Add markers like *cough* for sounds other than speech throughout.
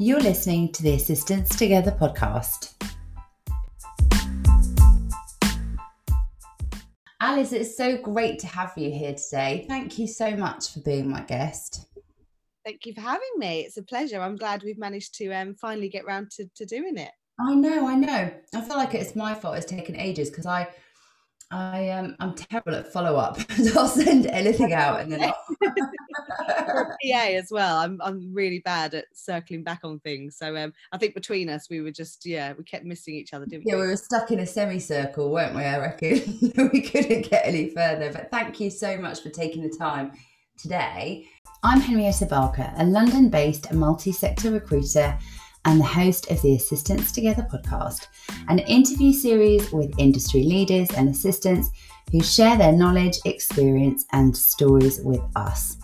You're listening to the Assistants Together podcast. Alice, it's so great to have you here today. Thank you so much for being my guest. Thank you for having me. It's a pleasure. I'm glad we've managed to um, finally get round to, to doing it. I know, I know. I feel like it's my fault. It's taken ages because I I am um, I'm terrible at follow up. *laughs* I'll send anything out and then *laughs* for PA as well. I'm I'm really bad at circling back on things. So um, I think between us we were just yeah we kept missing each other, didn't we? Yeah, we were stuck in a semicircle, weren't we? I reckon *laughs* we couldn't get any further. But thank you so much for taking the time today. I'm Henrietta Barker, a London-based multi-sector recruiter and the host of the Assistants Together podcast, an interview series with industry leaders and assistants who share their knowledge, experience, and stories with us.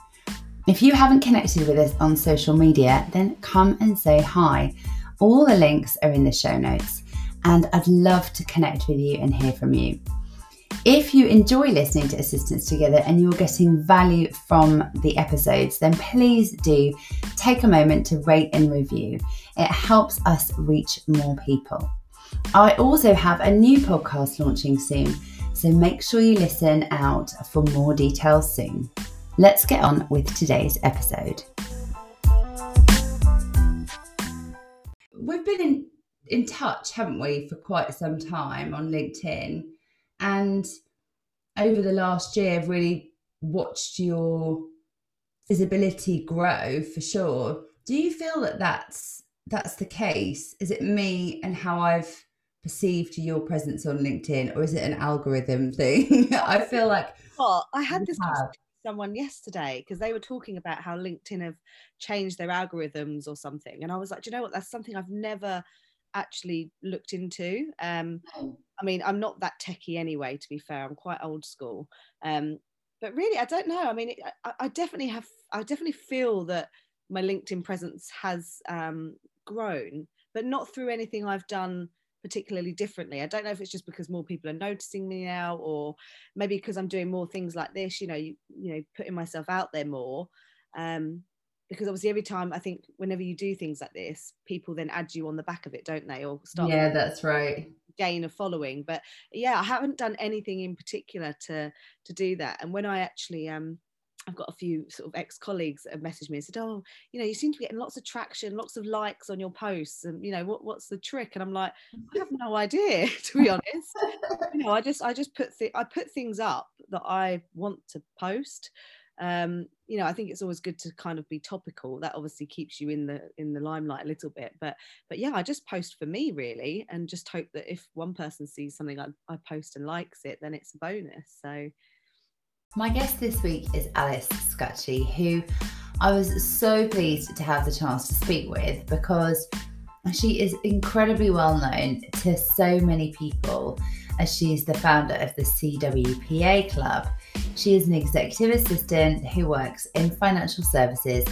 If you haven't connected with us on social media, then come and say hi. All the links are in the show notes, and I'd love to connect with you and hear from you. If you enjoy listening to Assistants Together and you're getting value from the episodes, then please do take a moment to rate and review. It helps us reach more people. I also have a new podcast launching soon, so make sure you listen out for more details soon. Let's get on with today's episode. We've been in, in touch, haven't we, for quite some time on LinkedIn and over the last year i've really watched your visibility grow for sure. Do you feel that that's that's the case? Is it me and how i've perceived your presence on linkedin or is it an algorithm thing? *laughs* I feel like well i had this someone yesterday because they were talking about how linkedin have changed their algorithms or something and i was like do you know what that's something i've never actually looked into. Um, I mean, I'm not that techie anyway. To be fair, I'm quite old school. Um, but really, I don't know. I mean, I, I, definitely have. I definitely feel that my LinkedIn presence has um, grown, but not through anything I've done particularly differently. I don't know if it's just because more people are noticing me now, or maybe because I'm doing more things like this. You know, you, you know, putting myself out there more. Um, because obviously every time I think whenever you do things like this, people then add you on the back of it, don't they? Or start Yeah, that's right. Gain a following. But yeah, I haven't done anything in particular to to do that. And when I actually um I've got a few sort of ex-colleagues that have messaged me and said, "Oh, you know, you seem to be getting lots of traction, lots of likes on your posts, and you know, what, what's the trick?" And I'm like, "I have no idea, *laughs* to be *laughs* honest. you know, I just I just put th- I put things up that I want to post, um, you know, I think it's always good to kind of be topical. That obviously keeps you in the in the limelight a little bit. But but yeah, I just post for me really, and just hope that if one person sees something I, I post and likes it, then it's a bonus. So. My guest this week is Alice Scutchey, who I was so pleased to have the chance to speak with because she is incredibly well known to so many people as she is the founder of the CWPA Club. She is an executive assistant who works in financial services.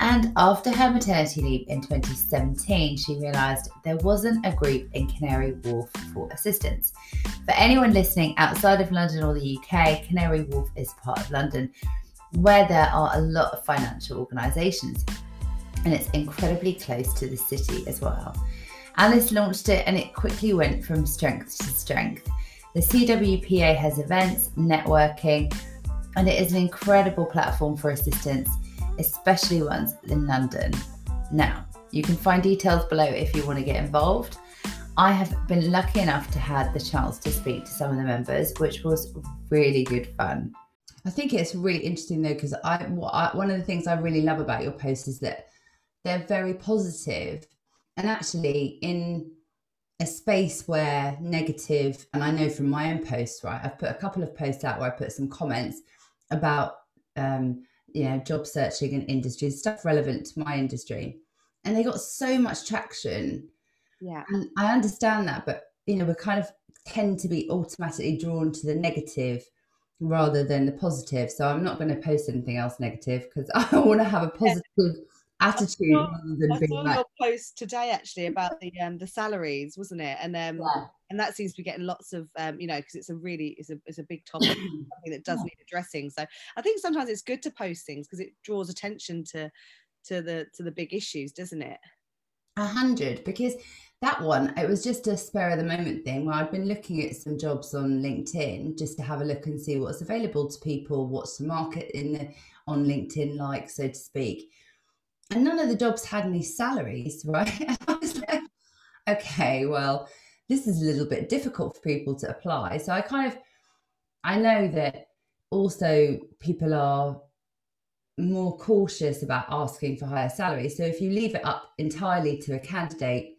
And after her maternity leave in 2017, she realised there wasn't a group in Canary Wharf for assistants. For anyone listening outside of London or the UK, Canary Wharf is part of London, where there are a lot of financial organisations. And it's incredibly close to the city as well. Alice launched it and it quickly went from strength to strength. The CWPA has events, networking, and it is an incredible platform for assistants, especially ones in London. Now, you can find details below if you want to get involved. I have been lucky enough to have the chance to speak to some of the members, which was really good fun. I think it's really interesting though, because I, I, one of the things I really love about your posts is that they're very positive. positive, and actually in a space where negative, and I know from my own posts, right? I've put a couple of posts out where I put some comments about, um, you know, job searching and industry stuff relevant to my industry, and they got so much traction. Yeah, and I understand that, but you know, we kind of tend to be automatically drawn to the negative rather than the positive. So I'm not going to post anything else negative because *laughs* I want to have a positive attitude I saw, than being like your post today actually about the um the salaries wasn't it and um yeah. and that seems to be getting lots of um you know because it's a really it's a it's a big topic *clears throat* something that does yeah. need addressing so I think sometimes it's good to post things because it draws attention to to the to the big issues doesn't it A hundred, because that one, it was just a spur of the moment thing where I'd been looking at some jobs on LinkedIn just to have a look and see what's available to people, what's the market in the on LinkedIn like, so to speak. And none of the jobs had any salaries, *laughs* right? I was like, okay, well, this is a little bit difficult for people to apply. So I kind of I know that also people are more cautious about asking for higher salaries. So if you leave it up entirely to a candidate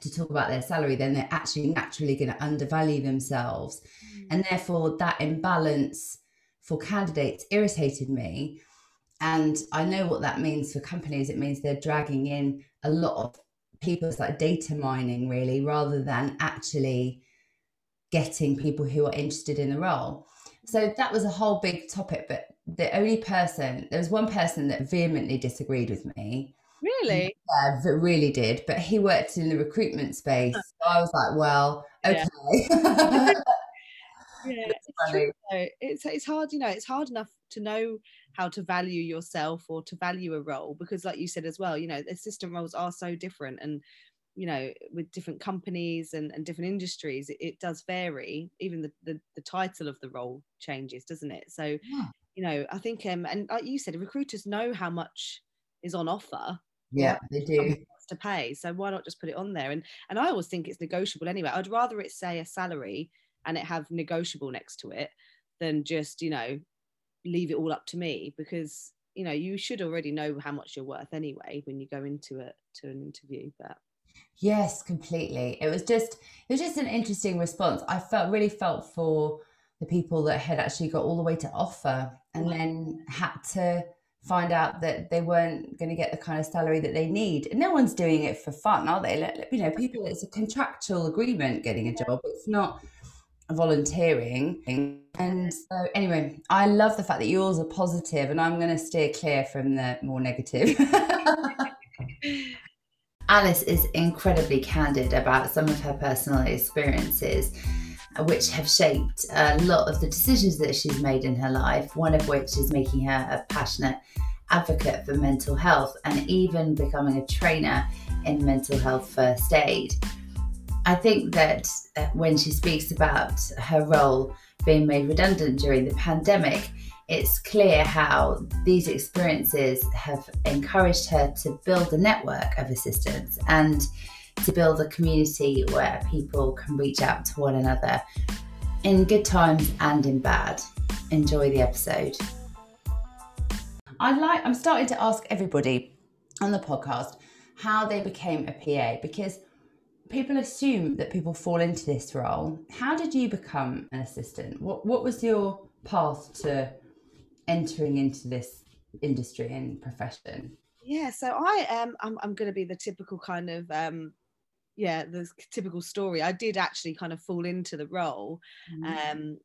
to talk about their salary, then they're actually naturally going to undervalue themselves. Mm. And therefore, that imbalance for candidates irritated me. And I know what that means for companies. It means they're dragging in a lot of people, it's like data mining, really, rather than actually getting people who are interested in the role. So that was a whole big topic. But the only person, there was one person that vehemently disagreed with me Really? Yeah, that really did. But he worked in the recruitment space. So I was like, well, okay. *laughs* *laughs* Yeah. Yeah, it's, true, it's it's hard, you know, it's hard enough to know how to value yourself or to value a role because, like you said as well, you know, assistant roles are so different, and you know, with different companies and, and different industries, it, it does vary. Even the, the, the title of the role changes, doesn't it? So, yeah. you know, I think, um, and like you said, recruiters know how much is on offer yeah they do to pay so why not just put it on there and and i always think it's negotiable anyway i'd rather it say a salary and it have negotiable next to it than just you know leave it all up to me because you know you should already know how much you're worth anyway when you go into it to an interview but yes completely it was just it was just an interesting response i felt really felt for the people that had actually got all the way to offer and then had to find out that they weren't going to get the kind of salary that they need. And no one's doing it for fun, are they? You know, people, it's a contractual agreement getting a job. It's not volunteering. And so, anyway, I love the fact that yours are positive, and I'm going to steer clear from the more negative. *laughs* Alice is incredibly candid about some of her personal experiences uh, which have shaped a lot of the decisions that she's made in her life, one of which is making her a passionate advocate for mental health and even becoming a trainer in mental health first aid. I think that uh, when she speaks about her role being made redundant during the pandemic, it's clear how these experiences have encouraged her to build a network of assistants and to build a community where people can reach out to one another in good times and in bad. Enjoy the episode. I like I'm starting to ask everybody on the podcast how they became a PA because people assume that people fall into this role. How did you become an assistant? What what was your path to entering into this industry and profession? Yeah, so I am. Um, I'm, I'm going to be the typical kind of um, yeah the typical story i did actually kind of fall into the role mm. um,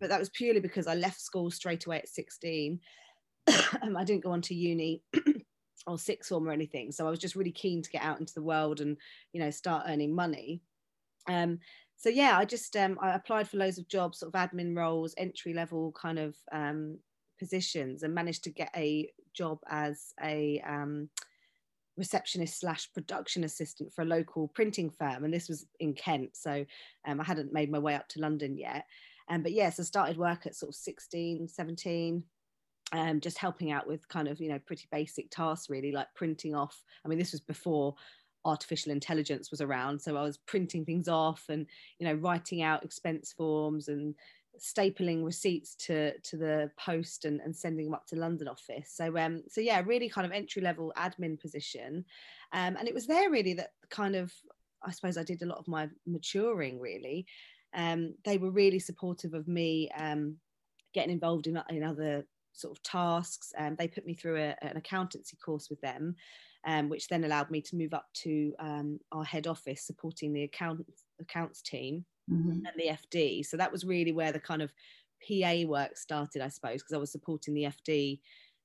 but that was purely because i left school straight away at 16 *coughs* um, i didn't go on to uni or sixth form or anything. So i was just really keen to get out into the world and you know start earning money. Um, so yeah i just um, i applied for loads of jobs sort of admin roles entry level kind of um, positions and managed to get a job as a um, receptionist slash production assistant for a local printing firm. And this was in kent. So um, i hadn't made my way up to london yet. Um, but yes i started work at sort of 16 17 um, just helping out with kind of you know pretty basic tasks really like printing off i mean this was before artificial intelligence was around so i was printing things off and you know writing out expense forms and stapling receipts to to the post and, and sending them up to London office. So um so yeah, really kind of entry level admin position, um, and it was there really that kind of I suppose I did a lot of my maturing really. Um, they were really supportive of me um, getting involved in, in other sort of tasks. Um, they put me through a, an accountancy course with them, um, which then allowed me to move up to um, our head office supporting the account, accounts team mm-hmm. and the FD. So that was really where the kind of PA work started, I suppose, because I was supporting the FD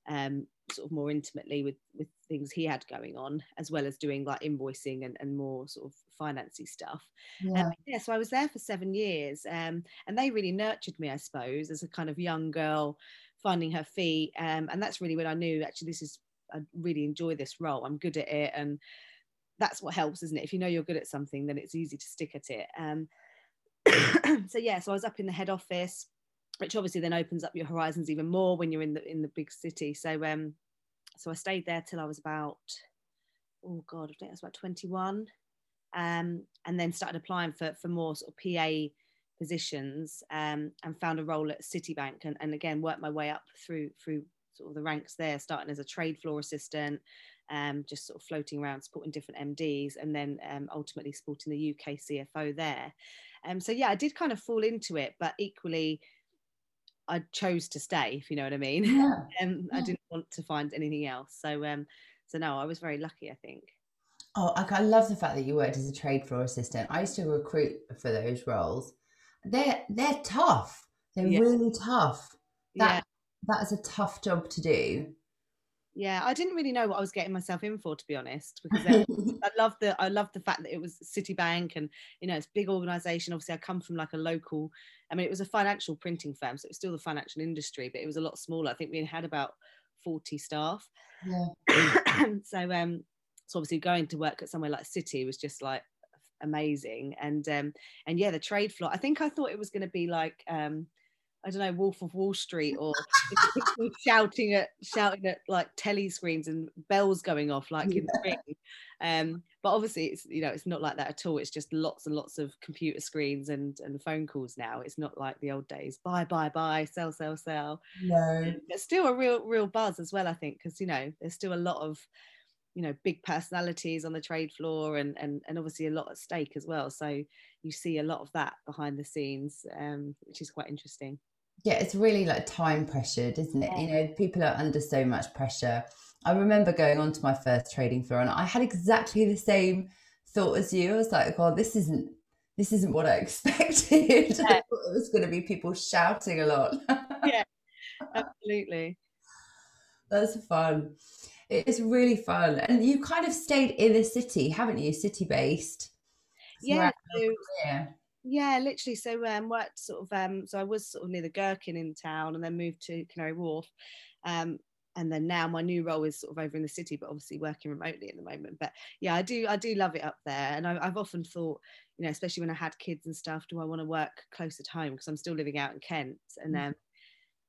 um, sort of more intimately with with things he had going on, as well as doing like invoicing and, and more sort of financy stuff. Yeah. Um, yeah so I was there for seven years, um, and they really nurtured me, I suppose, as a kind of young girl finding her feet. Um, and that's really when I knew actually this is I really enjoy this role. I'm good at it, and that's what helps, isn't it? If you know you're good at something, then it's easy to stick at it. Um, *coughs* so yeah, so I was up in the head office, which obviously then opens up your horizons even more when you're in the in the big city. So um, so I stayed there till I was about oh god, I think I was about 21, um, and then started applying for for more sort of PA positions um, and found a role at Citibank and, and again worked my way up through through sort of the ranks there, starting as a trade floor assistant, um, just sort of floating around supporting different MDs, and then um, ultimately supporting the UK CFO there. Um, so yeah, I did kind of fall into it, but equally, I chose to stay, if you know what I mean. Yeah. *laughs* um, I didn't want to find anything else. So um, so no, I was very lucky, I think. Oh, I love the fact that you worked as a trade floor assistant. I used to recruit for those roles. They're they're tough. They're yeah. really tough. That yeah. that is a tough job to do. Yeah, I didn't really know what I was getting myself in for, to be honest, because *laughs* I love the I love the fact that it was Citibank and you know it's big organisation. Obviously, I come from like a local. I mean, it was a financial printing firm, so it was still the financial industry, but it was a lot smaller. I think we had about forty staff. Yeah. *coughs* so um, so obviously going to work at somewhere like Citi was just like amazing, and um, and yeah, the trade floor. I think I thought it was going to be like um I don't know, Wolf of Wall Street or *laughs* shouting at shouting at like telly screens and bells going off like in the ring. Um, but obviously it's you know it's not like that at all. It's just lots and lots of computer screens and and phone calls now. It's not like the old days. Buy, buy, buy, sell, sell, sell. No. But still a real real buzz as well, I think, because you know there's still a lot of you know big personalities on the trade floor and and, and obviously a lot at stake as well. So you see a lot of that behind the scenes um, which is quite interesting. Yeah it's really like time pressured isn't it? You know people are under so much pressure. I remember going on to my first trading floor and i had exactly the same thought as you. I was like oh this isn't this isn't what i *laughs* expected. Yeah. i thought it was going to be people shouting a lot. Yeah *laughs* absolutely. That's fun it's really fun. And you kind of stayed in the city, haven't you? City based. Yeah. So, yeah, literally. So um worked sort of um so I was sort of near the Gherkin in town and then moved to Canary Wharf. Um and then now my new role is sort of over in the city, but obviously working remotely at the moment. But yeah, I do I do love it up there, and I, have often thought, you know, especially when I had kids and stuff, do I want to work close at home because I'm still living out in Kent, and um,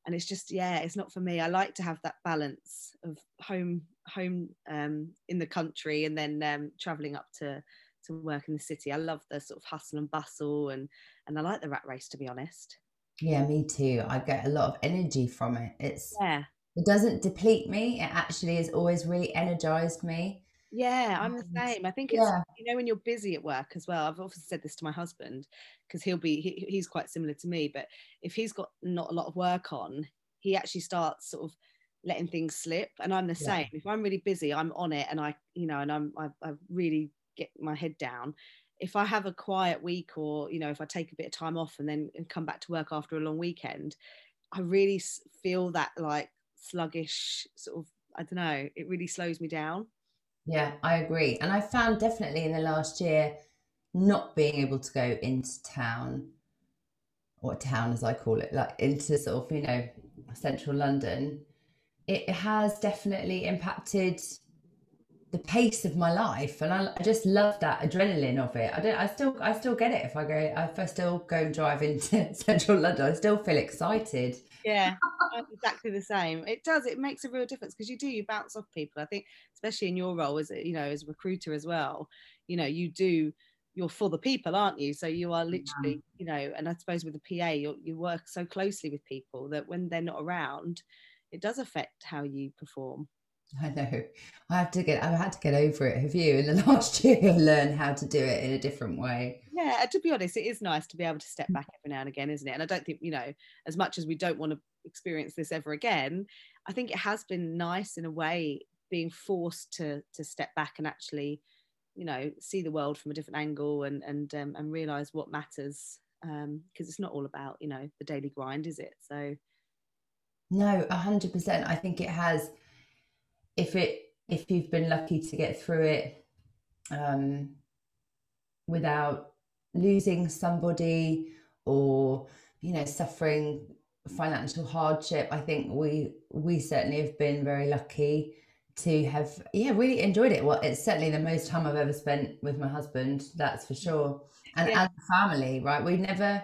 and it's just yeah it's not for me. I like to have that balance of home home um, in the country and then um, traveling up to to work in the city. I love the sort of hustle and bustle and and i like the rat race to be honest. Yeah me too. I get a lot of energy from it. It's yeah. it doesn't deplete me. It actually has always really energized me yeah, I'm the same. I think it's yeah. you know when you're busy at work as well. I've often said this to my husband because he'll be he, he's quite similar to me. But if he's got not a lot of work on, he actually starts sort of letting things slip. And I'm the yeah. same. If I'm really busy, I'm on it, and I you know, and I'm I, I really get my head down. If I have a quiet week, or you know, if I take a bit of time off and then come back to work after a long weekend, I really feel that like sluggish sort of I don't know. It really slows me down. Yeah, I agree. And I found definitely in the last year not being able to go into town, or town as I call it, like into sort of, you know, central London, it has definitely impacted the pace of my life. And I, I, just love that adrenaline of it. I don't i still i still get it if i go if i still go and drive into *laughs* central london. I still feel excited. Yeah exactly the same it does it makes a real difference because you do you bounce off people i think especially in your role as you know as a recruiter as well you know you do you're for the people aren't you so you are literally yeah. you know and i suppose with the pa you you work so closely with people that when they're not around it does affect how you perform I know. I have to get. I've had to get over it. Have you? In the *laughs* last year, learn how to do it in a different way. Yeah. To be honest, it is nice to be able to step mm. back every now and again, isn't it? And I don't think you know, as much as we don't want to experience this ever again, I think it has been nice in a way being forced to to step back and actually, you know, see the world from a different angle and and um, and realize what matters. Because um, it's not all about you know the daily grind, is it? So. No, a hundred percent. I think it has if it if you've been lucky to get through it um, without losing somebody or you know suffering financial hardship i think we we certainly have been very lucky to have yeah really enjoyed it. Well, it's certainly the most time I've ever spent with my husband. That's for sure. And yeah. as a family, right? We never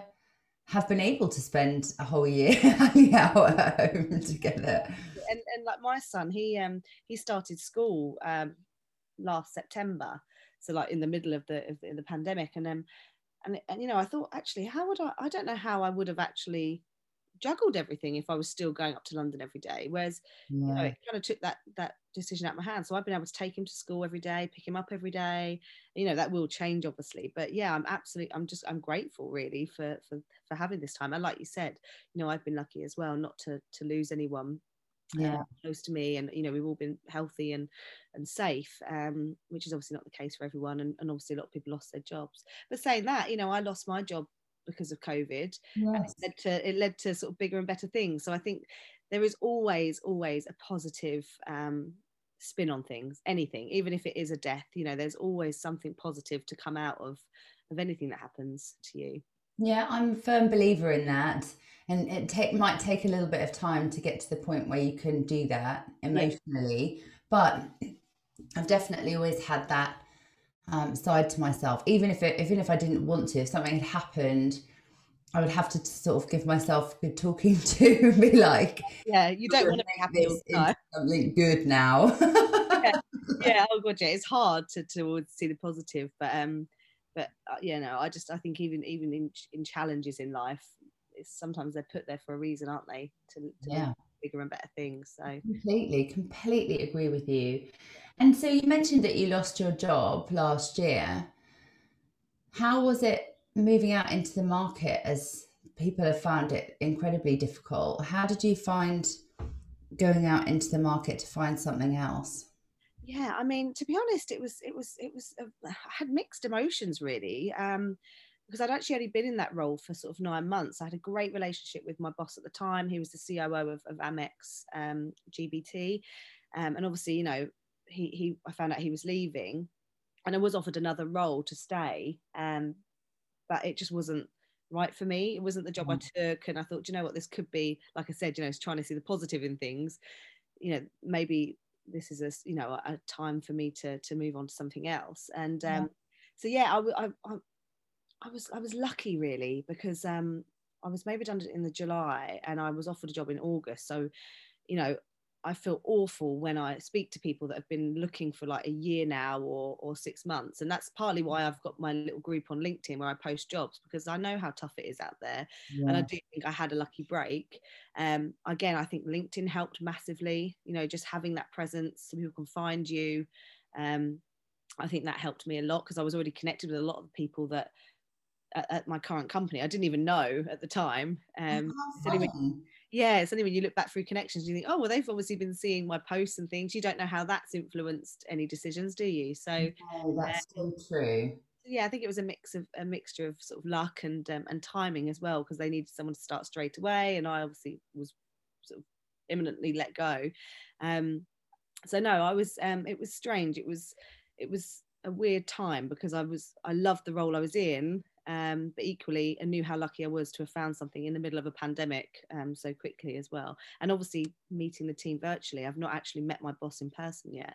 have been able to spend a whole year *laughs* hanging out at home *laughs* together. And, and like my son, he um he started school um last September, so like in the middle of the of the, the pandemic, and um and and you know I thought actually how would I I don't know how I would have actually juggled everything if I was still going up to London every day. Whereas, yeah. you know, it kind of took that that decision out of my hands. So I've been able to take him to school every day, pick him up every day. You know, that will change obviously. But yeah, I'm absolutely I'm just I'm grateful really for for for having this time. And like you said, you know, I've been lucky as well not to to lose anyone uh, yeah. Uh, close to me and you know we've all been healthy and and safe um, which is obviously not the case for everyone and, and obviously a lot of people lost their jobs but saying that you know i lost my job because of COVID. Yes. And it led to it led to sort of bigger and better things. So I think there is always, always a positive um, spin on things, anything, even if it is a death, you know, there's always something positive to come out of of anything that happens to you. Yeah, I'm a firm believer in that. And it take, might take a little bit of time to get to the point where you can do that emotionally. Yeah. But I've definitely always had that um, side to myself. Even if it, even if I didn't want to, if something had happened, I would have to sort of give myself good talking *laughs* to and be like, yeah, you don't want to be happy the. Something good now. yeah. *laughs* yeah, oh god, yeah, it's hard to to see the positive, but um, but uh, you know, I just I think even even in in challenges in life, it's sometimes they're put there for a reason, aren't they? To, to yeah. bigger and better things. So completely, completely agree with you. And so you mentioned that you lost your job last year. How was it moving out into the market as people have found it incredibly difficult? How did you find going out into the market to find something else? Yeah, I mean, to be honest, it was it was it was uh, I had mixed emotions really. Um, because I'd actually only been in that role for sort of nine months. I had a great relationship with my boss at the time. He was the COO of, of Amex um, GBT. Um, and obviously, you know, he he I found out he was leaving, and I was offered another role to stay, um, but it just wasn't right for me. It wasn't the job mm. I took, and I thought, you know what, this could be, like I said, you know, it's trying to see the positive in things. You know, maybe this is a you know a, a time for me to to move on to something else. And um, yeah. so yeah, I, I, I I was I was lucky really because um, I was made redundant in the July and I was offered a job in August. So, you know, I feel awful when I speak to people that have been looking for like a year now or or six months, and that's partly why I've got my little group on LinkedIn where I post jobs because I know how tough it is out there, yeah. and I do think I had a lucky break. Um, again, I think LinkedIn helped massively. You know, just having that presence so people can find you. Um, I think that helped me a lot because I was already connected with a lot of people that at, at, my current company I didn't even know at the time. Um, oh, yeah, it's only when you look back through connections, you think, oh, well, they've obviously been seeing my posts and things. You don't know how that's influenced any decisions, do you? So no, that's um, so true. Yeah, I think it was a mix of a mixture of sort of luck and um, and timing as well, because they needed someone to start straight away, and I obviously was sort of imminently let go. Um, so no, I was. Um, it was strange. It was it was a weird time because I was I loved the role I was in, um, but equally I knew how lucky I was to have found something in the middle of a pandemic um, so quickly as well. And obviously meeting the team virtually, I've not actually met my boss in person yet.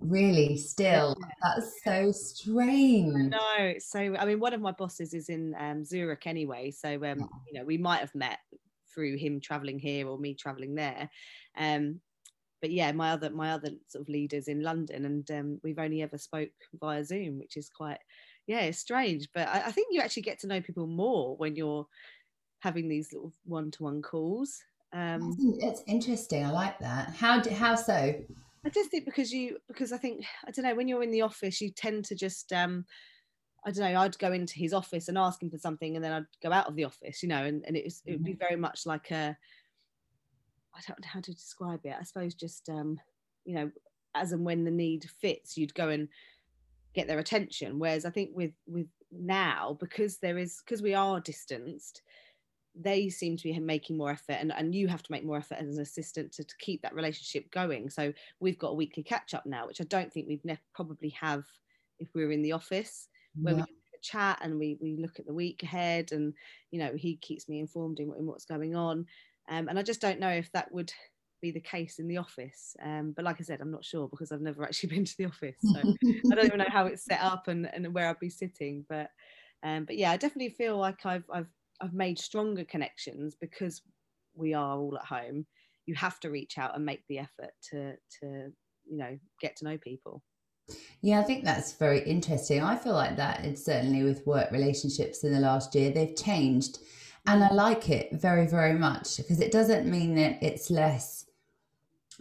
Really, still, yeah. that's so strange. No, so I mean, one of my bosses is in um, Zurich anyway, so um, yeah. you know we might have met through him traveling here or me traveling there. Um, but yeah, my other my other sort of leaders in London, and um, we've only ever spoke via Zoom, which is quite yeah, it's strange, but I, I think you actually get to know people more when you're having these little one-to-one calls. Um, it's interesting. I like that. How do, how so? I just think because you because I think I don't know when you're in the office you tend to just um I don't know I'd go into his office and ask him for something and then I'd go out of the office you know and, and it, was, it would be mm-hmm. very much like a I don't know how to describe it I suppose just um you know as and when the need fits you'd go and get their attention. Whereas i think with with now because there is because we are distanced they seem to be making more effort and, and you have to make more effort as an assistant to, to keep that relationship going. So we've got a weekly catch up now which i don't think we'd ne- probably have if we were in the office where yeah. we chat and we, we look at the week ahead and you know he keeps me informed in, in what's going on. Um, and i just don't know if that would be the case in the office. Um, but like I said, I'm not sure because I've never *laughs* actually been to the office, so *laughs* I don't even know how it's set up and, and where I'd be sitting. But um, but yeah, I definitely feel like I've I've I've made stronger connections because we are all at home. You have to reach out and make the effort to to you know get to know people. Yeah, I think that's very interesting. I feel like that it's certainly with work relationships in the last year, they've changed. And I like it very, very much because it doesn't mean that it's less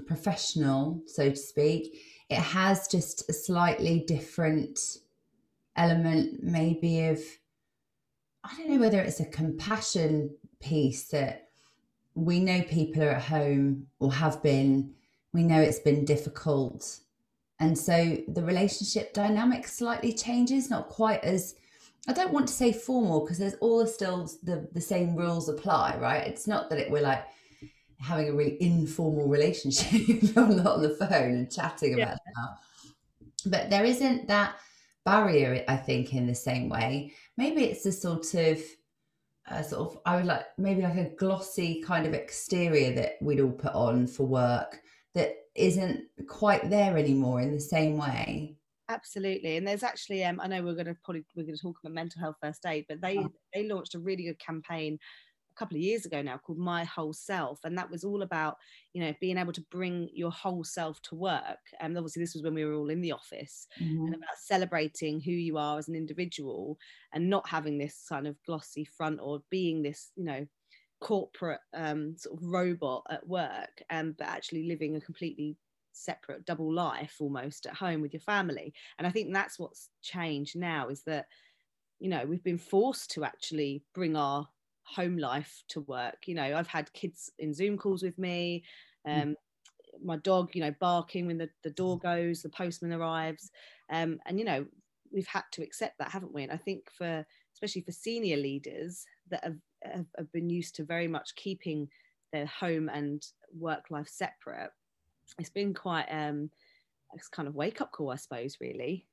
professional, so to speak. It has just a slightly different element, maybe of, I don't know whether it's a compassion piece that we know people are at home or have been, we know it's been difficult. And so the relationship dynamic slightly changes, not quite as, I don't want to say formal because there's all still the, the same rules apply, right? It's not that it, we're like, having a really informal relationship *laughs* on the, on the phone and chatting about yeah. that. But there isn't that barrier, I think, in the same way. Maybe it's a sort of, a sort of, I would like maybe like a glossy kind of exterior that we'd all put on for work that isn't quite there anymore in the same way. Absolutely, and there's actually, um, I know we're going to probably we're going to talk about mental health first aid, but they oh. they launched a really good campaign couple of years ago now called My Whole Self. And that was all about, you know, being able to bring your whole self to work. And obviously, this was when we were all in the office mm-hmm. and about celebrating who you are as an individual and not having this kind of glossy front or being this, you know, corporate um, sort of robot at work, and um, but actually living a completely separate double life almost at home with your family. And I think that's what's changed now is that you know we've been forced to actually bring our home life to work. You know, I've had kids in Zoom calls with me, mm. um, mm. my dog, you know, barking when the, the door goes, the postman arrives. Um, and, you know, we've had to accept that, haven't we? And I think for, especially for senior leaders that have, have, have been used to very much keeping their home and work life separate, it's been quite um, a kind of wake up call, I suppose, really.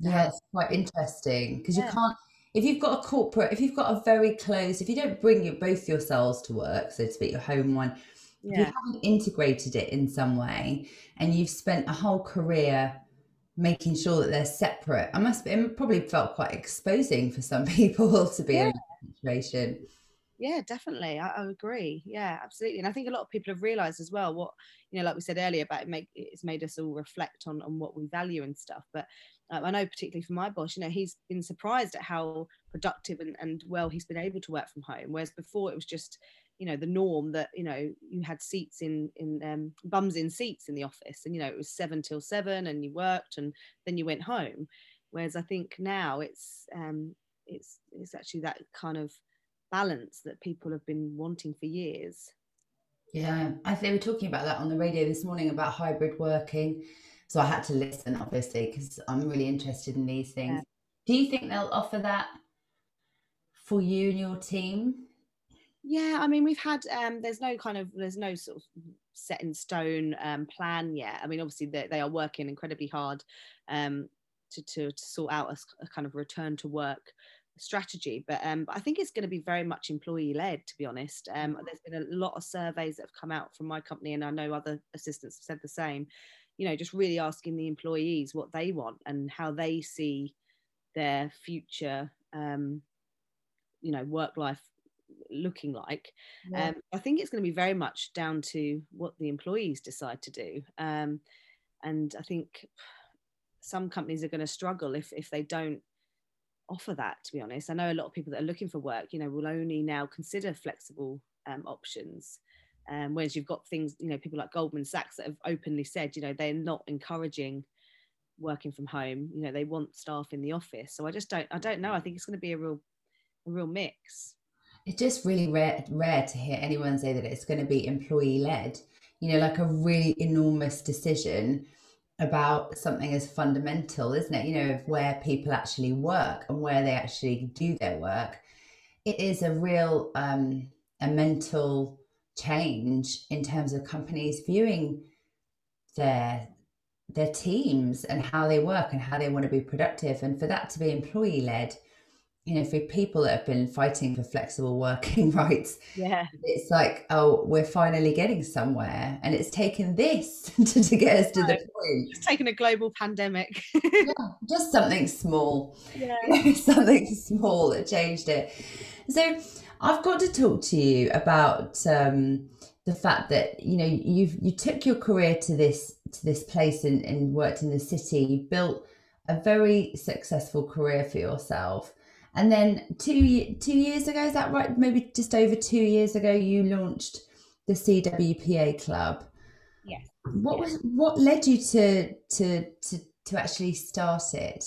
Yeah, it's quite interesting because yeah. you can't if you've got a corporate, if you've got a very close, if you don't bring your, both yourselves to work, so to speak, your home one, yeah. if you haven't integrated it in some way and you've spent a whole career making sure that they're separate, I must be, it probably felt quite exposing for some *laughs* people to be yeah. in that situation. Yeah, definitely. I, I, agree. Yeah, absolutely. And I think a lot of people have realized as well what, you know, like we said earlier about it make it's made us all reflect on on what we value and stuff. But um, I know particularly for my boss, you know, he's been surprised at how productive and, and well he's been able to work from home. Whereas before it was just, you know, the norm that, you know, you had seats in, in um, bums in seats in the office and, you know, it was seven till seven and you worked and then you went home. Whereas I think now it's, um, it's, it's actually that kind of balance that people have been wanting for years. Yeah, I think we were talking about that on the radio this morning about hybrid working so I had to listen, obviously, because I'm really interested in these things. Yeah. Do you think they'll offer that for you and your team? Yeah, I mean, we've had um, there's no kind of there's no sort of set in stone um, plan yet. I mean, obviously they, they are working incredibly hard um, to, to, to sort out a, a, kind of return to work strategy. But, um, but I think it's going to be very much employee led, to be honest. Um, mm. there's been a lot of surveys that have come out from my company, and I know other assistants have said the same you know just really asking the employees what they want and how they see their future um, you know work life looking like. Yeah. um, i think it's going to be very much down to what the employees decide to do. Um, and i think some companies are going to struggle if if they don't offer that to be honest. I know a lot of people that are looking for work you know will only now consider flexible um, options um, whereas you've got things, you know, people like Goldman Sachs that have openly said, you know, they're not encouraging working from home. You know, they want staff in the office. So I just don't, I don't know. I think it's going to be a real, a real mix. It's just really rare, rare to hear anyone say that it's going to be employee led. You know, like a really enormous decision about something as fundamental, isn't it? You know, of where people actually work and where they actually do their work. It is a real um, a mental change in terms of companies viewing their their teams and how they work and how they want to be productive and for that to be employee led you know, for people that have been fighting for flexible working *laughs* rights, yeah, it's like, oh, we're finally getting somewhere, and it's taken this *laughs* to, to get us to the point. It's taken a global pandemic. yeah, *laughs* just something small, yeah, something small that changed it. So, I've got to talk to you about um, the fact that you know you've you took your career to this to this place and, and worked in the city. You built a very successful career for yourself and then two two years ago, is that right? Maybe just over two years ago, you launched the CWPA Club. Yes. What was what led you to to to to actually start it?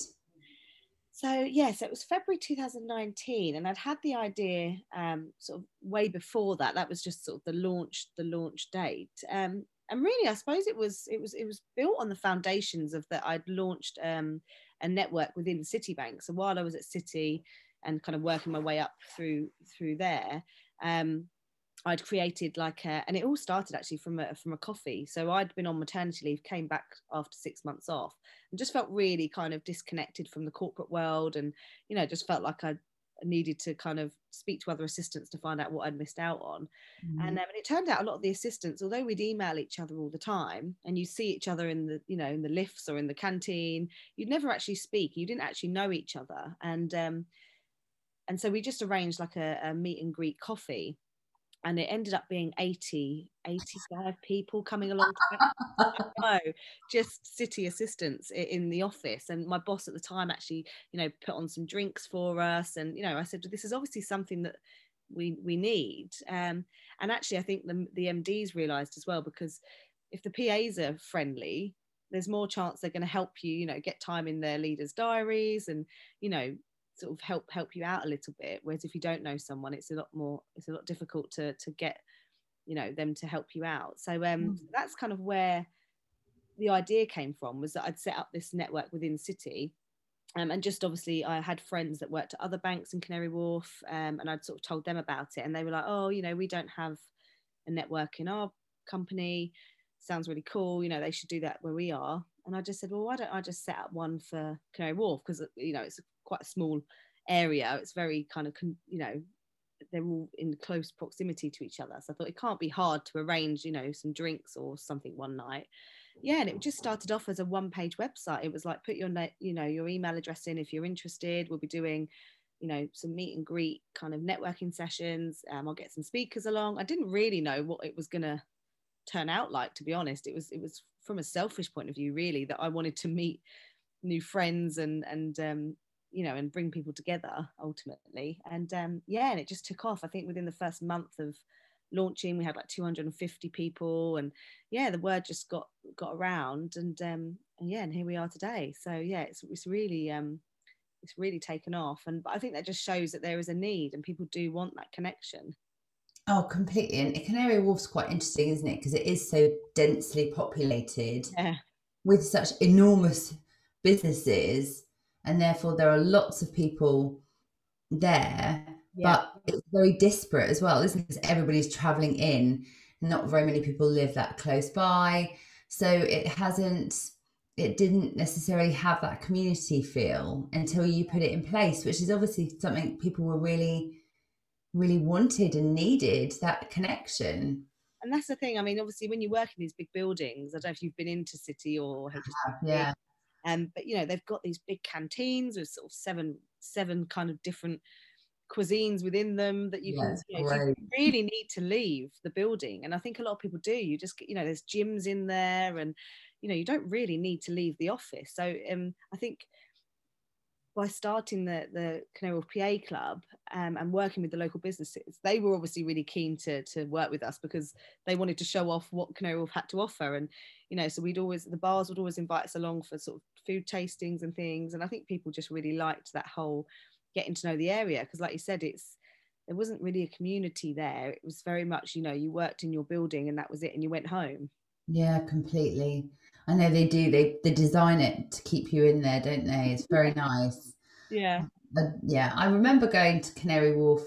So yes, it was February 2019, and I'd had the idea um, sort of way before that. That was just sort of the launch the launch date. Um, and really, I suppose it was it was it was built on the foundations of that I'd launched um, a network within Citibank. So while I was at Citi and kind of working my way up through through there, um, I'd created like a, and it all started actually from a from a coffee. So I'd been on maternity leave, came back after six months off, and just felt really kind of disconnected from the corporate world, and you know, just felt like I needed to kind of speak to other assistants to find out what I'd missed out on. Mm-hmm. And, um, and it turned out a lot of the assistants, although we'd email each other all the time and you see each other in the, you know, in the lifts or in the canteen, you'd never actually speak. You didn't actually know each other. And, um, and so we just arranged like a, a meet and greet coffee and it ended up being 80 85 people coming along *laughs* no just Citi assistants in the office. And my boss at the time actually you know put on some drinks for us. And you know i said this is obviously something that we we need. Um, and actually i think the, the mds realized as well because if the pas are friendly there's more chance they're going to help you you know get time in their leaders diaries and you know sort of help help you out a little bit whereas if you don't know someone it's a lot more it's a lot difficult to to get you know them to help you out. So um mm. that's kind of where the idea came from was that I'd set up this network within Citi um, and just obviously I had friends that worked at other banks in Canary Wharf um, and I'd sort of told them about it and they were like oh you know we don't have a network in our company. Sounds really cool. You know they should do that where we are. And I just said well why don't I just set up one for Canary Wharf? Because you know it's quite a small area. It's very kind of, you know, they're all in close proximity to each other. So I thought it can't be hard to arrange, you know, some drinks or something one night. Yeah, and it just started off as a one-page website. It was like put your, net, you know, your email address in if you're interested. We'll be doing, you know, some meet and greet kind of networking sessions. Um, I'll get some speakers along. I didn't really know what it was gonna turn out like, to be honest. It was it was from a selfish point of view, really, that I wanted to meet new friends and and um, you know and bring people together ultimately. And um, yeah and it just took off. I think within the first month of launching we had like 250 people and yeah the word just got got around and um and yeah and here we are today. So yeah it's, it's really um it's really taken off. And but i think that just shows that there is a need and people do want that connection. Oh completely. And canary wharf's quite interesting isn't it? Because it is so densely populated yeah. with such enormous businesses and therefore there are lots of people there yeah. but it's very disparate as well isn't it? Because everybody's traveling in not very many people live that close by. So it hasn't it didn't necessarily have that community feel until you put it in place which is obviously something people were really really wanted and needed that connection. And that's the thing i mean obviously when you work in these big buildings i don't know if you've been into Citi or yeah um, but you know, they've got these big canteens with sort of seven seven kind of different cuisines within them that you can you, know, you really need to leave the building. And i think a lot of people do. You just you know there's gyms in there and you know you don't really need to leave the office. So um, i think by starting the the Canary PA Club um, and working with the local businesses, they were obviously really keen to to work with us because they wanted to show off what Canary Wharf had to offer. And you know, so we'd always the bars would always invite us along for sort of food tastings and things. And I think people just really liked that whole getting to know the area because, like you said, it's there wasn't really a community there. It was very much you know you worked in your building and that was it, and you went home. Yeah, completely. I know they do. They they design it to keep you in there, don't they? It's very nice. Yeah. Uh, yeah, I remember going to Canary Wharf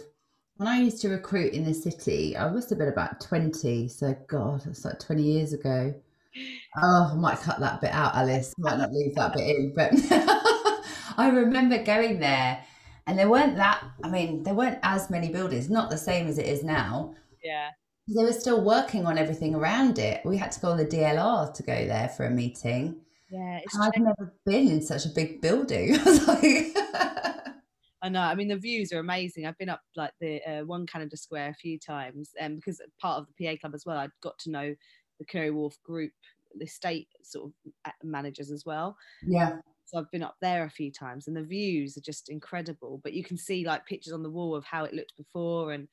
when I used to recruit in the city. I must have been about twenty, so God, that's like twenty years ago. *gasps* Oh, I might cut that bit out, Alice. Might not leave that bit in, but *laughs* I remember going there and there weren't that. I mean, there weren't as many buildings, not the same as it is now. Yeah. They were still working on everything around it. We had to go on the DLR to go there for a meeting. Yeah, I've never been in such a big building. *laughs* I *laughs* I know. I mean, the views are amazing. I've been up like the uh, One Canada Square a few times, and um, because part of the PA club as well, I'd got to know the Canary Wharf group, the state sort of uh, managers as well. Yeah. So I've been up there a few times, and the views are just incredible. But you can see like pictures on the wall of how it looked before, and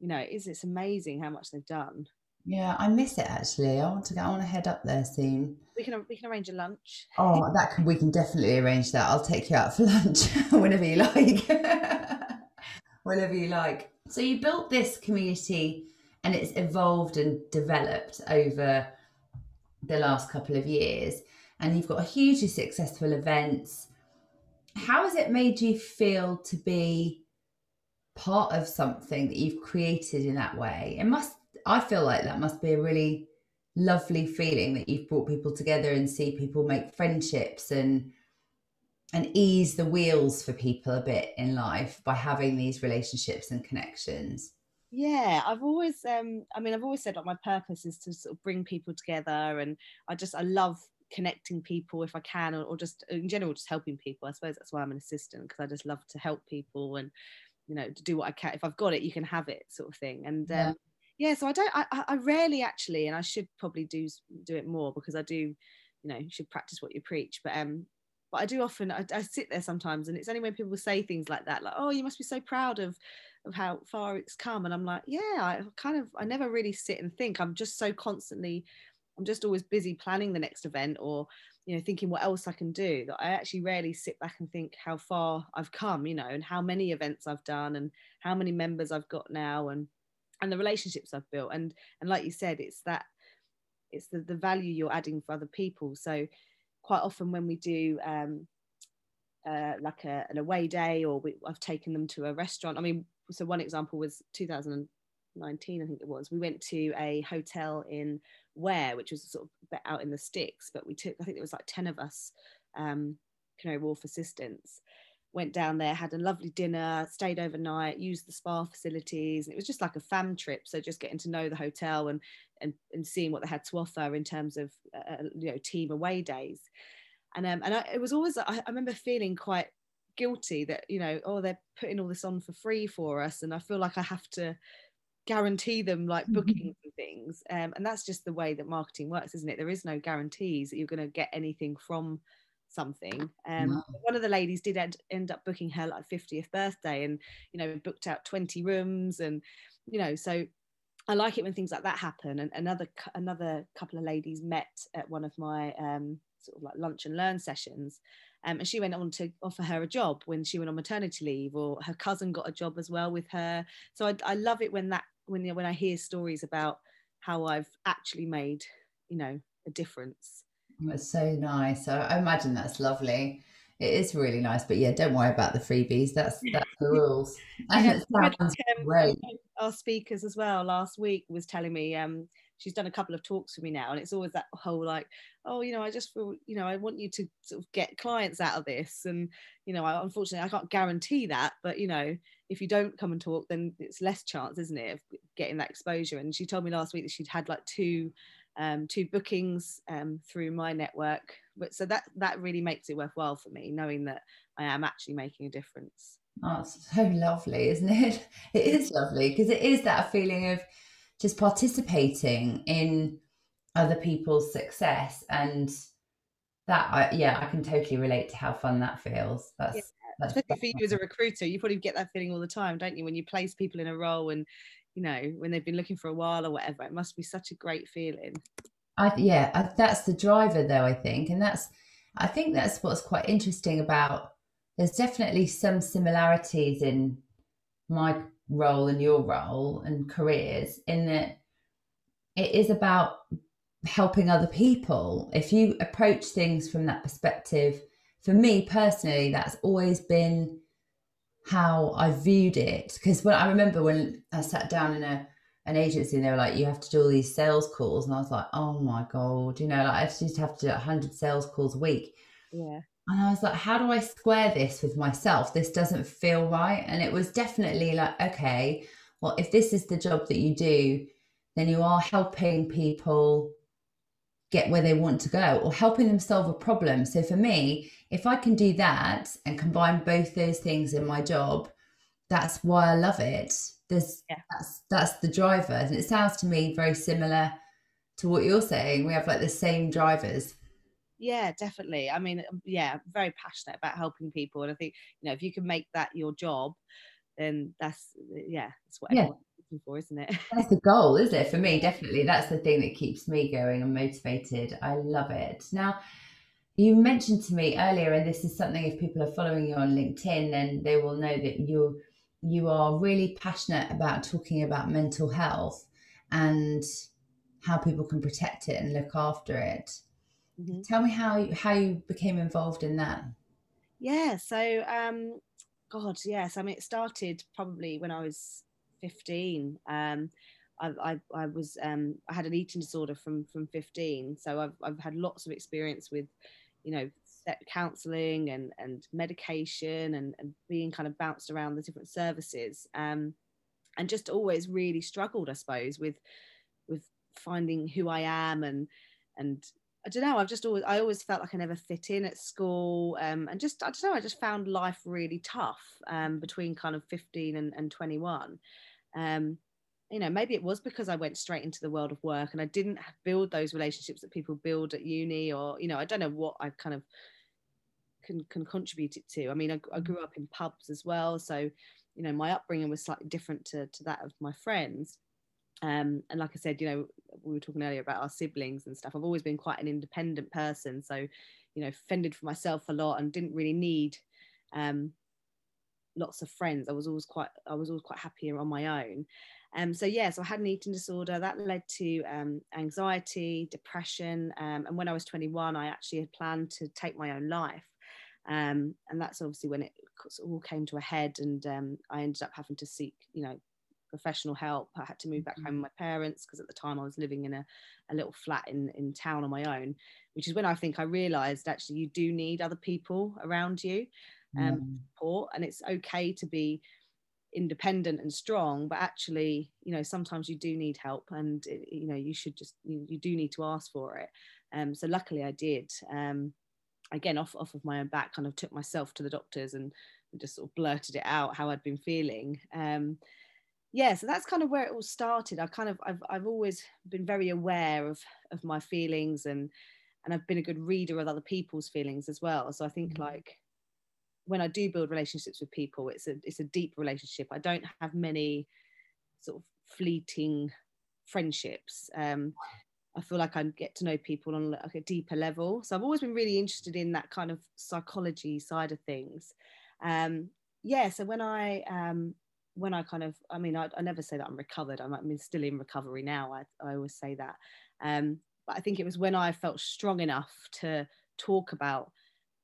you know, it's it's amazing how much they've done. Yeah, I miss it actually. I want to go. I want to head up there soon. We can we can arrange a lunch. Oh, that can we can definitely arrange that. I'll take you out for *laughs* lunch whenever you like. *laughs* whenever you like. So you built this community, and it's evolved and developed over the last couple of years, and you've got hugely successful events. How has it made you feel to be part of something that you've created in that way? It must I feel like that must be a really lovely feeling that you've brought people together and see people make friendships and and ease the wheels for people a bit in life by having these relationships and connections yeah i've always um i mean i've always said like my purpose is to sort of bring people together and i just i love connecting people if i can or, or just in general just helping people i suppose that's why i'm an assistant because i just love to help people and you know to do what i can if i've got it you can have it sort of thing. And um, yeah yeah so i don't I, I rarely actually and i should probably do do it more because i do you know you should practice what you preach. But um but i do often I, I sit there sometimes and it's only when people say things like that like oh you must be so proud of of how far it's come. And i'm like yeah i kind of i never really sit and think. I'm just so constantly i'm just always busy planning the next event or you know thinking what else i can do that i actually rarely sit back and think how far i've come you know and how many events i've done and how many members i've got now and and the relationships I've built. And and like you said, it's that it's the, the value you're adding for other people. So quite often when we do um, uh, like a, an away day or we, I've taken them to a restaurant. I mean, so one example was 2019, I think it was. We went to a hotel in Ware, which was sort of out in the sticks, but we took, I think it was like 10 of us um, Canary Wharf assistants went down there, had a lovely dinner, stayed overnight, used the spa facilities. And It was just like a fam trip. So just getting to know the hotel and and, and seeing what they had to offer in terms of uh, uh you know team away days. And um, and I, it was always I, I remember feeling quite guilty that you know oh they're putting all this on for free for us, and I feel like I have to guarantee them like bookings mm-hmm. and things. Um, and that's just the way that marketing works, isn't it? There is no guarantees that you're going to get anything from something. Um, wow. One of the ladies did end, end up booking her like 50th birthday and, you know, booked out 20 rooms. And, you know, so I like it when things like that happen. And another, another couple of ladies met at one of my um, sort of like lunch and learn sessions. Um, and she went on to offer her a job when she went on maternity leave, or her cousin got a job as well with her. So I, I love it when that when when I hear stories about how I've actually made you know a difference it's so nice. I, I imagine that's lovely. It is really nice, but yeah, don't worry about the freebies. That's that's the rules. *laughs* And *laughs* it sounds um, great. Our speakers as well last week was telling me um, she's done a couple of talks for me now, and it's always that whole like, oh, you know, I just feel, you know, I want you to sort of get clients out of this, and you know, I, unfortunately, I can't guarantee that, but you know, if you don't come and talk, then it's less chance, isn't it, of getting that exposure? And she told me last week that she'd had like two um, two bookings um, through my network. But so that that really makes it worthwhile for me, knowing that I am actually making a difference. Oh, it's so lovely, isn't it? *laughs* It is lovely because it is that feeling of just participating in other people's success. And that I, yeah i can totally relate to how fun that feels. That's, yeah. that's for you as a recruiter you probably get that feeling all the time don't you? When you place people in a role and you know when they've been looking for a while or whatever it must be such a great feeling. I, yeah I, that's the driver though i think. And that's i think that's what's quite interesting about there's definitely some similarities in my role and your role and careers in that it is about helping other people if you approach things from that perspective for me personally that's always been how I viewed it. Because when I remember when I sat down in a an agency and they were like, you have to do all these sales calls. And I was like, oh my God, you know, like I just have to do 100 sales calls a week. Yeah. And I was like, how do I square this with myself? This doesn't feel right. And it was definitely like, okay, well, if this is the job that you do, then you are helping people get where they want to go or helping them solve a problem. So for me, if I can do that and combine both those things in my job, that's why I love it. There's yeah. that's that's the driver. And it sounds to me very similar to what you're saying. We have like the same drivers. Yeah, definitely. I mean, um, yeah, very passionate about helping people. And I think, you know, if you can make that your job, then that's yeah, that's what yeah. looking for, isn't it? *laughs* That's the goal, is it? For me, definitely. That's the thing that keeps me going and motivated. I love it. Now, you mentioned to me earlier, and this is something if people are following you on LinkedIn, then they will know that you you are really passionate about talking about mental health and how people can protect it and look after it. Mm-hmm. Tell me how you, how you became involved in that. Yeah, so um, God, yes. I mean, it started probably when I was 15. Um, I, I, I was um, I had an eating disorder from from 15, so I've I've had lots of experience with, you know, counselling and and medication and, and being kind of bounced around the different services, um, and just always really struggled, I suppose, with with finding who I am and and I don't know. I've just always I always felt like I never fit in at school, um, and just I don't know. I just found life really tough um, between kind of fifteen and, and twenty one. Um, you know, maybe it was because I went straight into the world of work and I didn't build those relationships that people build at uni, or you know, I don't know what I kind of can can contribute it to. I mean, I, I grew up in pubs as well, so you know, my upbringing was slightly different to to that of my friends um, and like I said, you know, we were talking earlier about our siblings and stuff. I've always been quite an independent person, so you know, fended for myself a lot and didn't really need um, lots of friends. I was always quite, I was always quite happy on my own. Um, so yeah, so I had an eating disorder that led to um, anxiety, depression, um, and when I was 21, I actually had planned to take my own life. Um, and that's obviously when it all came to a head, and um, I ended up having to seek, you know, professional help. I had to move back home mm-hmm. with my parents because at the time I was living in a, a little flat in, in town on my own, which is when I think I realized actually you do need other people around you um, mm. support. And it's okay to be independent and strong, but actually, you know, sometimes you do need help and, it, you know, you should just, you, you, do need to ask for it. Um, so luckily I did. Um, again, off, off of my own back, kind of took myself to the doctors and just sort of blurted it out how I'd been feeling. Um, yeah so that's kind of where it all started i kind of i've, I've always been very aware of of my feelings and and i've been a good reader of other people's feelings as well so i think mm-hmm. like when i do build relationships with people it's a it's a deep relationship i don't have many sort of fleeting friendships um I feel like I get to know people on like a deeper level. So I've always been really interested in that kind of psychology side of things. Um, yeah. So when I um, when I kind of, I mean, I, I never say that I'm recovered. I'm, I'm still in recovery now. I, I always say that. Um, but I think it was when I felt strong enough to talk about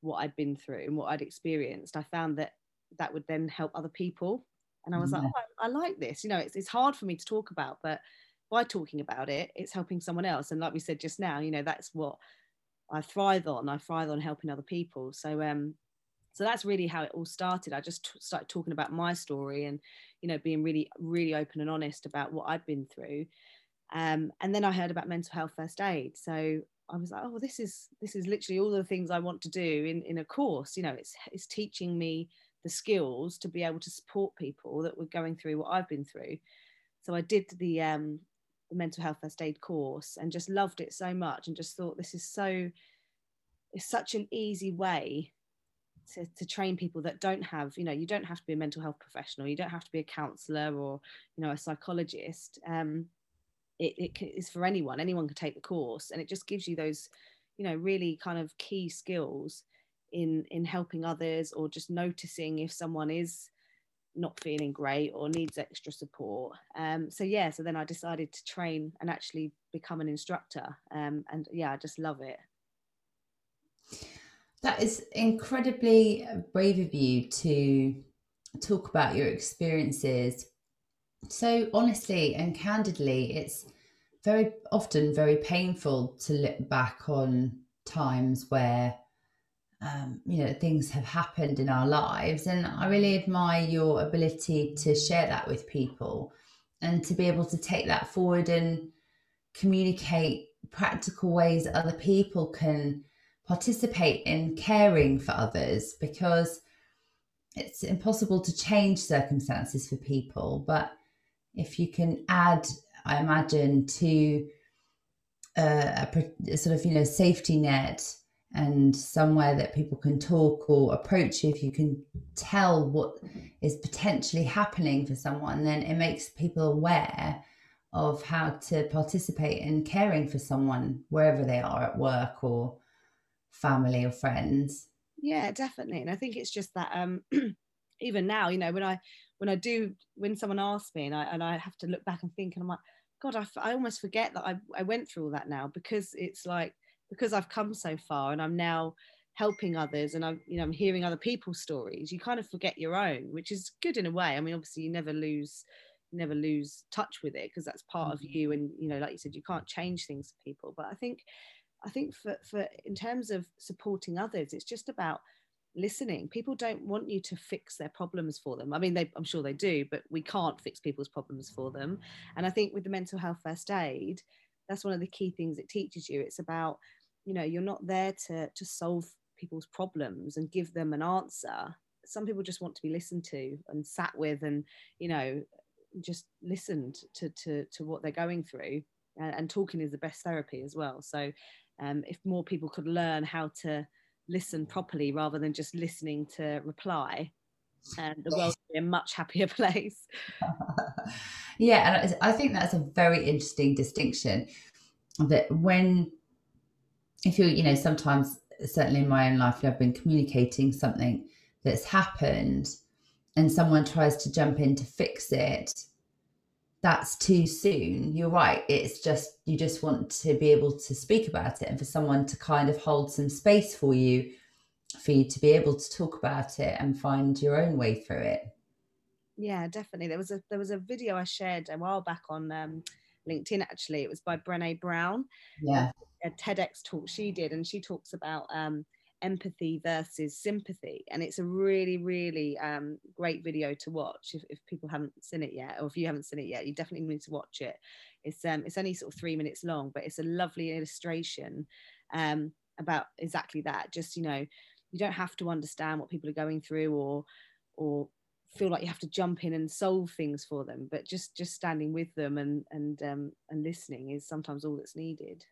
what I'd been through and what I'd experienced, I found that that would then help other people. And I was yeah. like, oh, I, I, like this. You know, it's, it's hard for me to talk about, but by talking about it, it's helping someone else. And like we said just now, you know, that's what I thrive on. I thrive on helping other people. So um, so that's really how it all started. I just t- started talking about my story and you know being really really open and honest about what i've been through. Um, and then i heard about mental health first aid. So i was like oh this is this is literally all the things i want to do in in a course. You know it's it's teaching me the skills to be able to support people that were going through what i've been through. So i did the um the mental health first aid course and just loved it so much and just thought this is so it's such an easy way to, to train people that don't have you know you don't have to be a mental health professional you don't have to be a counselor or you know a psychologist um, it, it is for anyone anyone can take the course and it just gives you those you know really kind of key skills in in helping others or just noticing if someone is not feeling great or needs extra support um, so yeah so then i decided to train and actually become an instructor um, and yeah i just love it that is incredibly brave of you to talk about your experiences so honestly and candidly. It's very often very painful to look back on times where um, you know things have happened in our lives and i really admire your ability to share that with people and to be able to take that forward and communicate practical ways that other people can participate in caring for others because it's impossible to change circumstances for people. But if you can add i imagine to uh, a, a sort of you know safety net and somewhere that people can talk or approach you if you can tell what is potentially happening for someone then it makes people aware of how to participate in caring for someone wherever they are at work or family or friends. Yeah definitely. And i think it's just that um *clears throat* even now you know when i when i do when someone asks me and i and i have to look back and think and i'm like god i, I almost forget that I, I went through all that now because it's like because i've come so far and i'm now helping others and i'm you know i'm hearing other people's stories. You kind of forget your own which is good in a way. I mean obviously you never lose never lose touch with it because that's part of mm-hmm. you and you know like you said you can't change things for people. But i think i think for for in terms of supporting others it's just about listening. People don't want you to fix their problems for them. I mean they, i'm sure they do but we can't fix people's problems for them. And i think with the mental health first aid that's one of the key things it teaches you. It's about you know you're not there to to solve people's problems and give them an answer. Some people just want to be listened to and sat with and you know just listened to to, to what they're going through. And, and talking is the best therapy as well. So um, if more people could learn how to listen properly rather than just listening to reply and the world would be a much happier *laughs* place. *laughs* Yeah and i think that's a very interesting distinction that when if you're you know sometimes certainly in my own life i've been communicating something that's happened and someone tries to jump in to fix it that's too soon. You're right. It's just you just want to be able to speak about it and for someone to kind of hold some space for you for you to be able to talk about it and find your own way through it. Yeah definitely. There was a there was a video i shared a while back on um, linkedin actually. It was by brene brown. Yeah. A tedx talk she did and she talks about um, empathy versus sympathy and it's a really really um, great video to watch if, if, people haven't seen it yet or if you haven't seen it yet you definitely need to watch it. It's um it's only sort of three minutes long but it's a lovely illustration um, about exactly that. Just you know you don't have to understand what people are going through or or feel like you have to jump in and solve things for them but just just standing with them and and um, and listening is sometimes all that's needed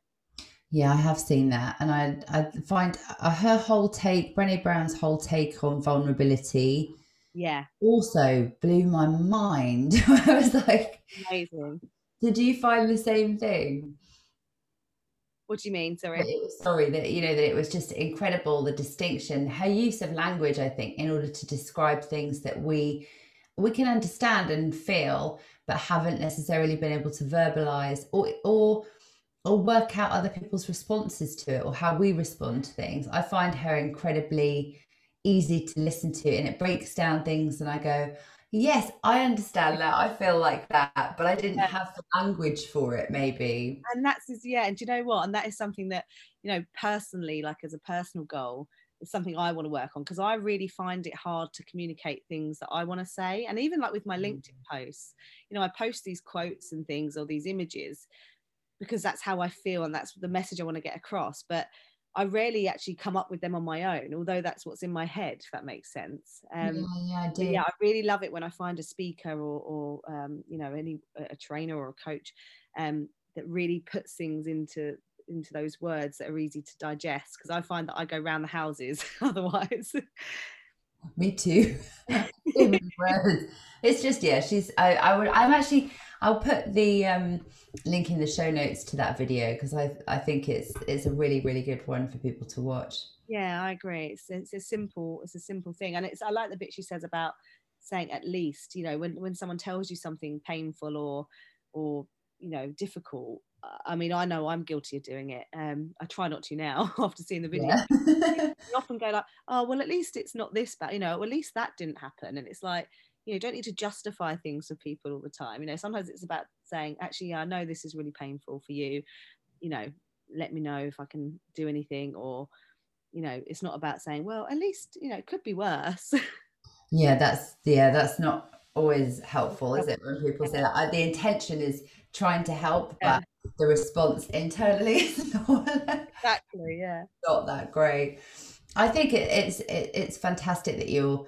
yeah, I have seen that, and I I find uh, her whole take, Brené Brown's whole take on vulnerability, yeah, also blew my mind. *laughs* I was like, amazing. Did you find the same thing? What do you mean? Sorry. sorry that you know that it was just incredible the distinction, her use of language. I think in order to describe things that we we can understand and feel, but haven't necessarily been able to verbalize or or or work out other people's responses to it or how we respond to things. I find her incredibly easy to listen to and it breaks down things and I go, yes, I understand that. I feel like that, but I didn't have the language for it maybe. And that's yeah, and do you know what? And that is something that, you know, personally, like as a personal goal, is something I want to work on because I really find it hard to communicate things that I want to say. And even like with my mm. LinkedIn posts, you know, I post these quotes and things or these images because that's how I feel and that's the message I want to get across. But I rarely actually come up with them on my own, although that's what's in my head, if that makes sense. Um, yeah, yeah, I do. Yeah, I really love it when I find a speaker or, or um, you know, any a trainer or a coach um, that really puts things into into those words that are easy to digest. Because I find that I go around the houses *laughs* otherwise. Me too. *laughs* it's just yeah, she's. I, I would. I'm actually. I'll put the um, link in the show notes to that video because I I think it's it's a really really good one for people to watch. Yeah, I agree. It's it's a simple it's a simple thing, and it's I like the bit she says about saying at least. You know, when when someone tells you something painful or or you know difficult. I mean, I know I'm guilty of doing it. Um, I try not to now *laughs* after seeing the video. Yeah. *laughs* you often go like, "Oh, well, at least it's not this bad." You know, at least that didn't happen. And it's like, you know, don't need to justify things for people all the time. You know, sometimes it's about saying, actually, yeah, I know this is really painful for you. You know, let me know if I can do anything or, you know it's not about saying well at least you know it could be worse. *laughs* Yeah that's yeah that's not always helpful is it when people say that? The intention is trying to help but the response internally *laughs* is not exactly yeah. not that great. I think it, it's it, it's fantastic that you're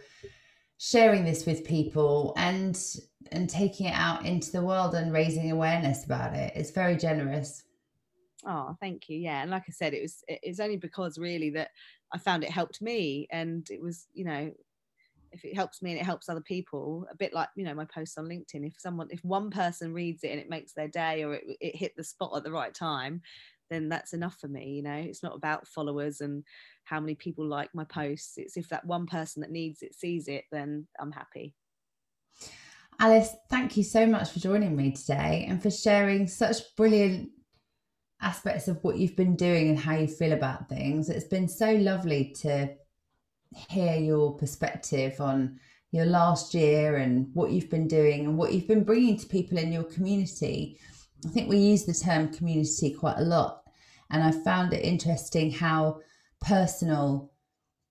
sharing this with people and and taking it out into the world and raising awareness about it it's very generous Oh, thank you. Yeah, and like I said, it was it's only because really that I found it helped me, and it was you know, if it helps me and it helps other people, a bit like you know my posts on LinkedIn. If someone, if one person reads it and it makes their day, or it, it hit the spot at the right time, then that's enough for me. You know, it's not about followers and how many people like my posts. It's if that one person that needs it sees it, then I'm happy. Alice, thank you so much for joining me today and for sharing such brilliant aspects of what you've been doing and how you feel about things. It's been so lovely to hear your perspective on your last year and what you've been doing and what you've been bringing to people in your community. I think we use the term community quite a lot, and I found it interesting how personal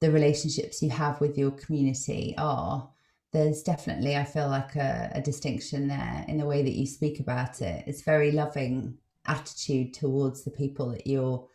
the relationships you have with your community are. There's definitely, I feel like, a, a distinction there in the way that you speak about it. It's very loving attitude towards the people that you're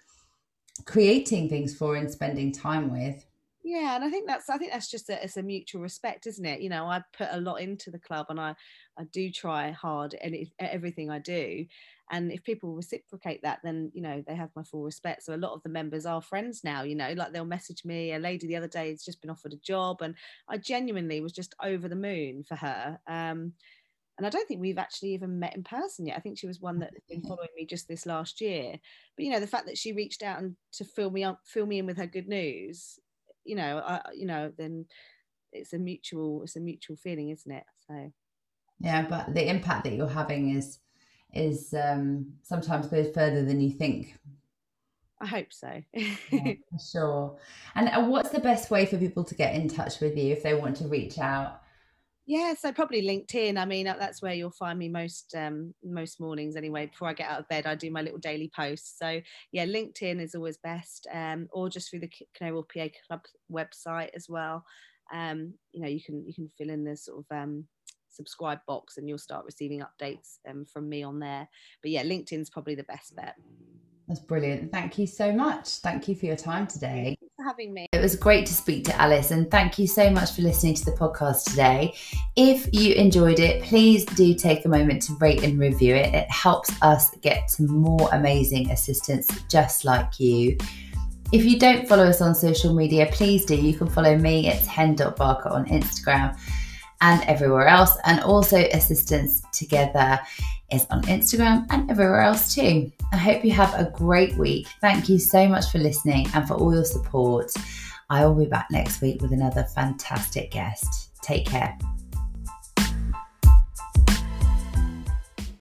creating things for and spending time with yeah and i think that's i think that's just a, it's a mutual respect isn't it? You know i put a lot into the club and i i do try hard and everything i do. And if people reciprocate that then you know they have my full respect. So a lot of the members are friends now you know like they'll message me a lady the other day has just been offered a job and i genuinely was just over the moon for her. Um, and I don't think we've actually even met in person yet. I think she was one that's been following me just this last year. But you know, the fact that she reached out and to fill me up, fill me in with her good news, you know, I, you know, then it's a mutual, it's a mutual feeling, isn't it? So. Yeah, but the impact that you're having is is um, sometimes goes further than you think. I hope so. yeah, for *laughs* sure. And uh, what's the best way for people to get in touch with you if they want to reach out? Yeah, so probably LinkedIn. I mean, that's where you'll find me most um, most mornings anyway. Before I get out of bed, I do my little daily posts. So yeah, LinkedIn is always best, um, or just through the Canary PA Club website as well. Um, you know, you can you can fill in the sort of um, subscribe box, and you'll start receiving updates um, from me on there. But yeah, LinkedIn's probably the best bet. That's brilliant. Thank you so much. Thank you for your time today. For having me. It was great to speak to Alice, and thank you so much for listening to the podcast today. If you enjoyed it, please do take a moment to rate and review it. It helps us get to more amazing assistants just like you. If you don't follow us on social media, please do. You can follow me, it's hen.barker on Instagram and everywhere else. And also, Assistants Together is on Instagram and everywhere else too. I hope you have a great week. Thank you so much for listening and for all your support. I will be back next week with another fantastic guest. Take care.